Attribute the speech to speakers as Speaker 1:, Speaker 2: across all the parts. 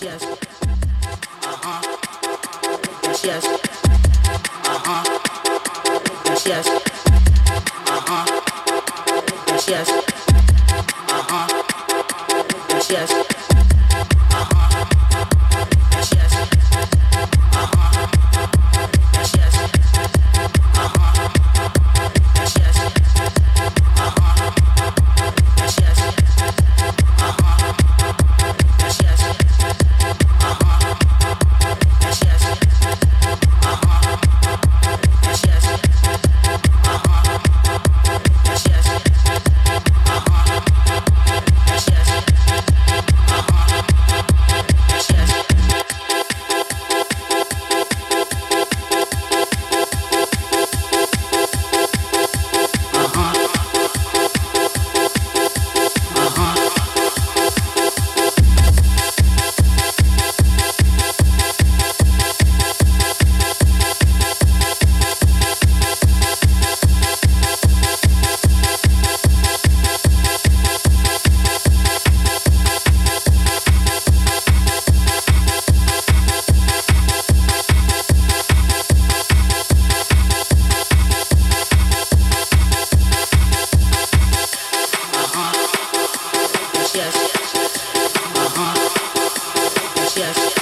Speaker 1: yes. Uh huh. Yes. Uh huh. Yes. Uh huh. Yes. Uh huh. Yes. Uh-huh. Uh-huh. yes.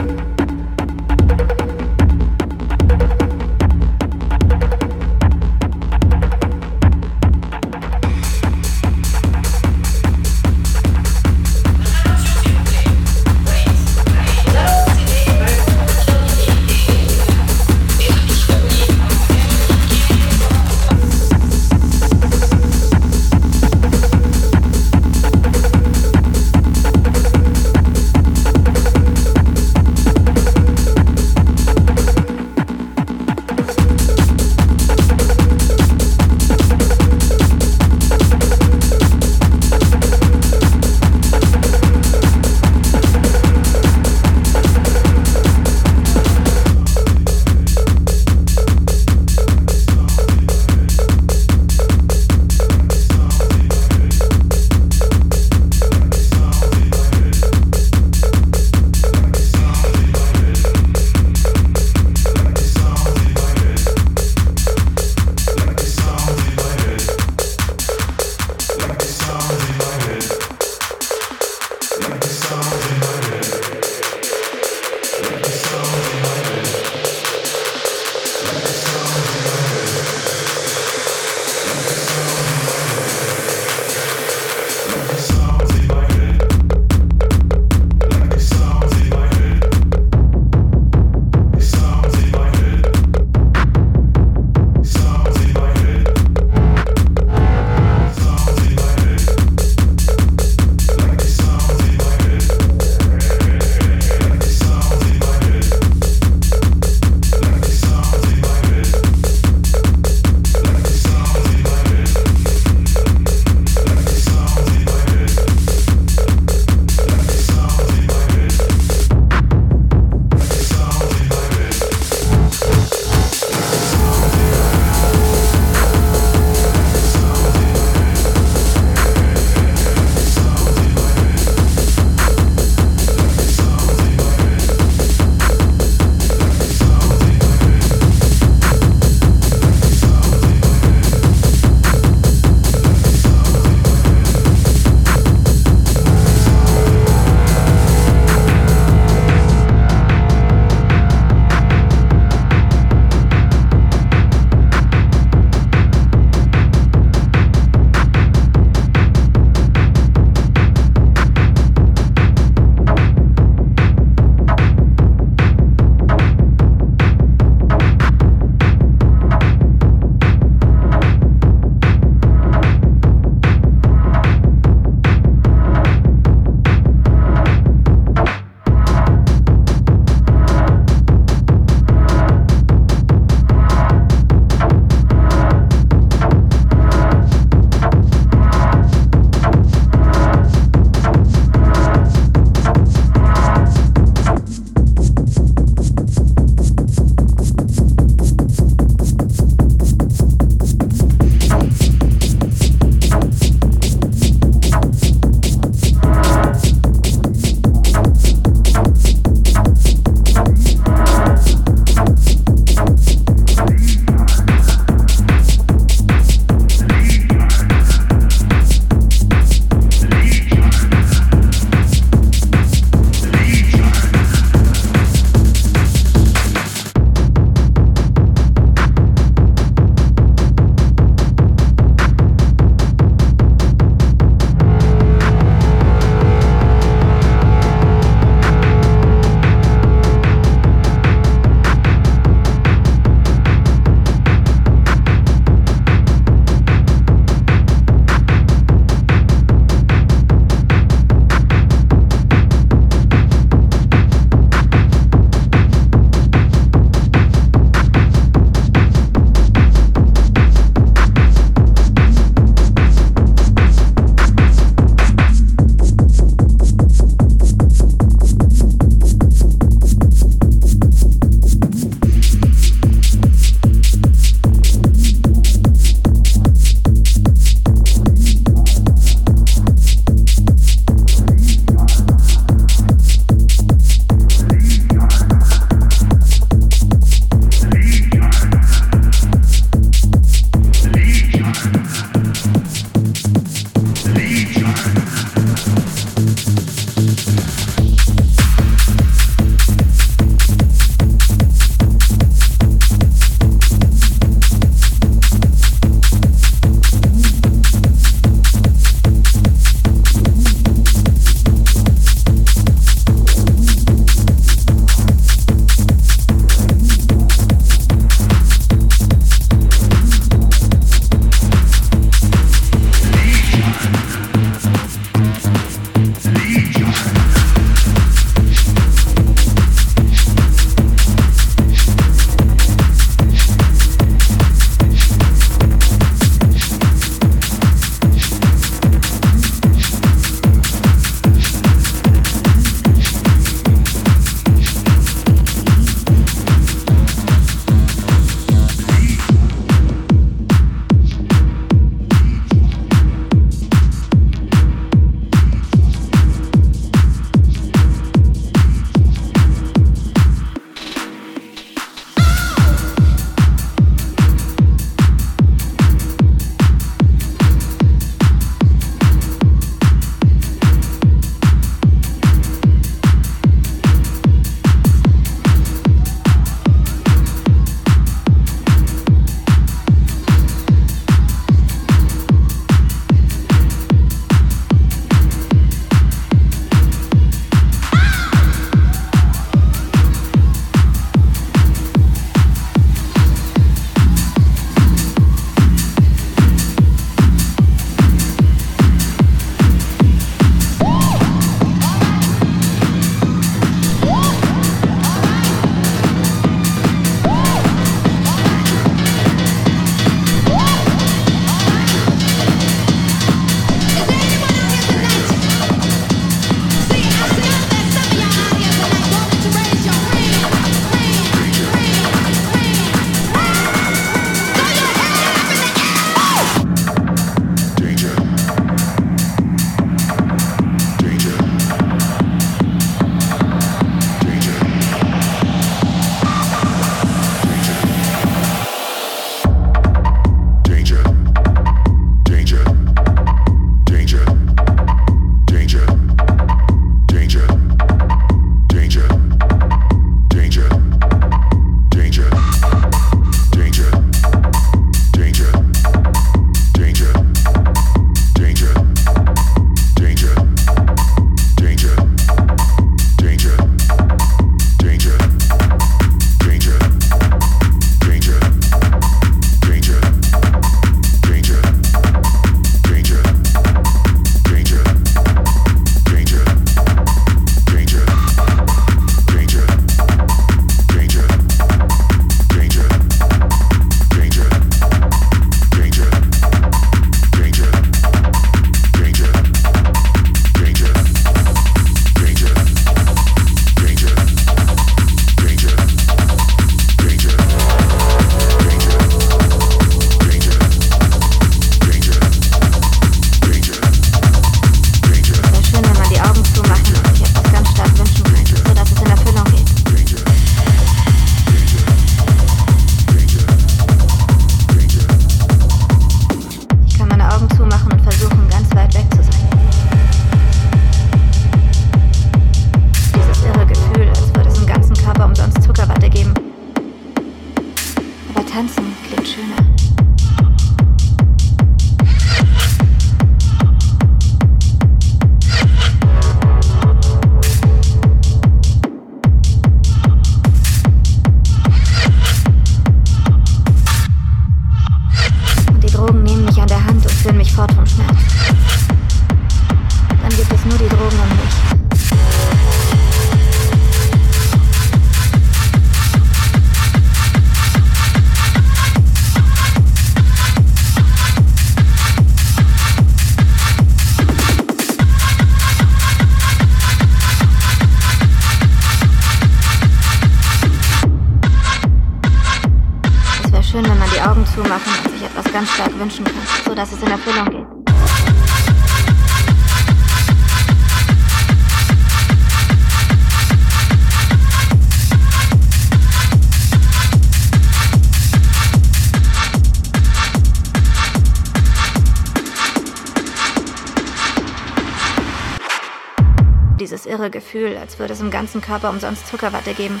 Speaker 1: Irre Gefühl, als würde es im ganzen Körper umsonst Zuckerwatte geben.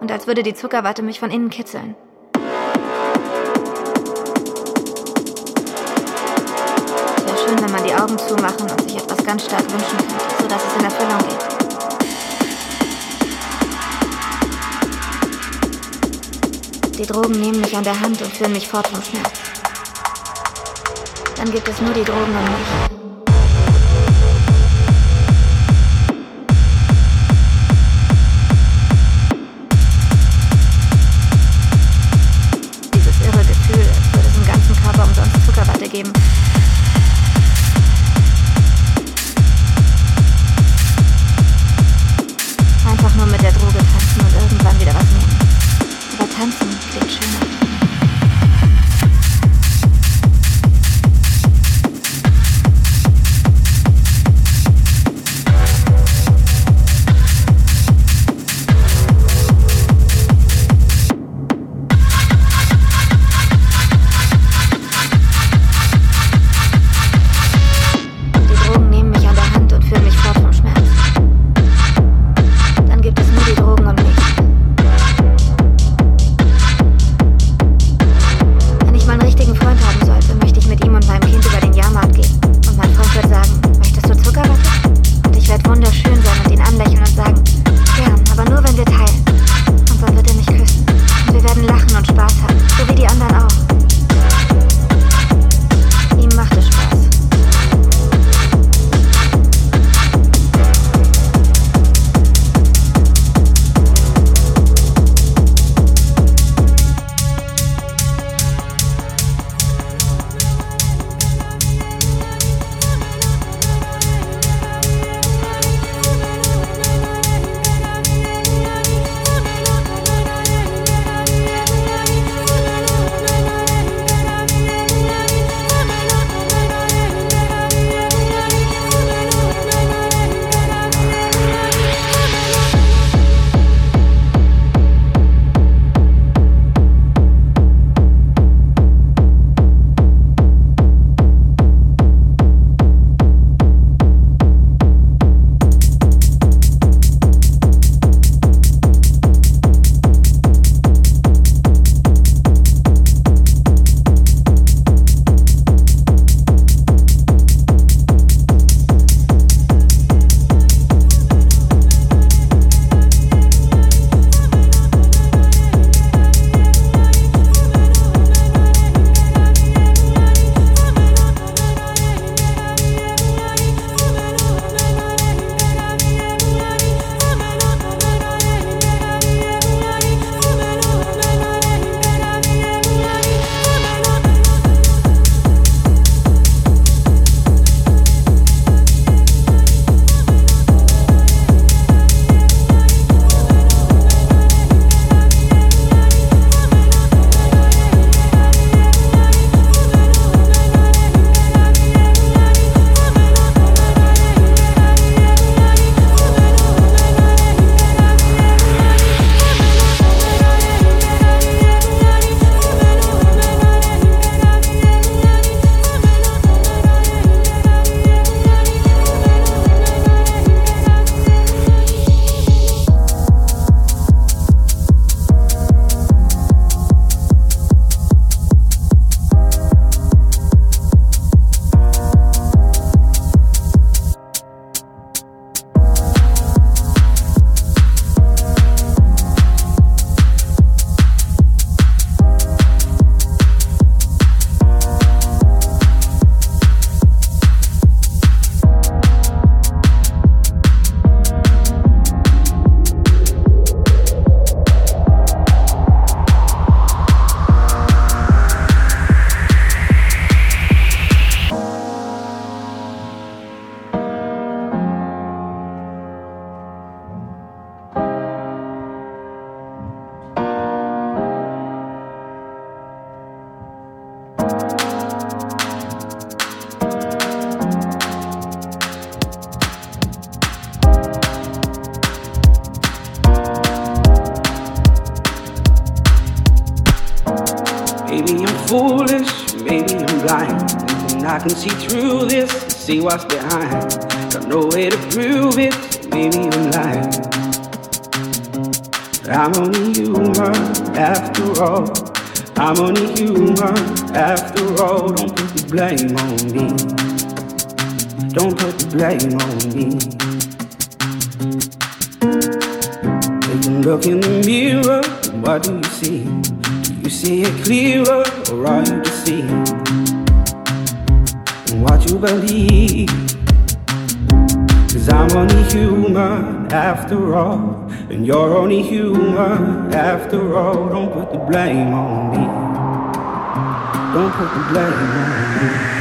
Speaker 1: Und als würde die Zuckerwatte mich von innen kitzeln. Es wäre schön, wenn man die Augen zumachen und sich etwas ganz stark wünschen könnte, so dass es in Erfüllung geht. Die Drogen nehmen mich an der Hand und führen mich fort vom Schmerz. Dann gibt es nur die Drogen und mich.
Speaker 2: I can see through this, see what's behind. Got no way to prove it, maybe I'm lying. I'm only human after all. I'm only human after all. Don't put the blame on me. Don't put the blame on me. Take a look in the mirror. What do you see? Do you see it clearer or are you deceived? Believe. Cause I'm only human after all. And you're only human after all. Don't put the blame on me. Don't put the blame on me.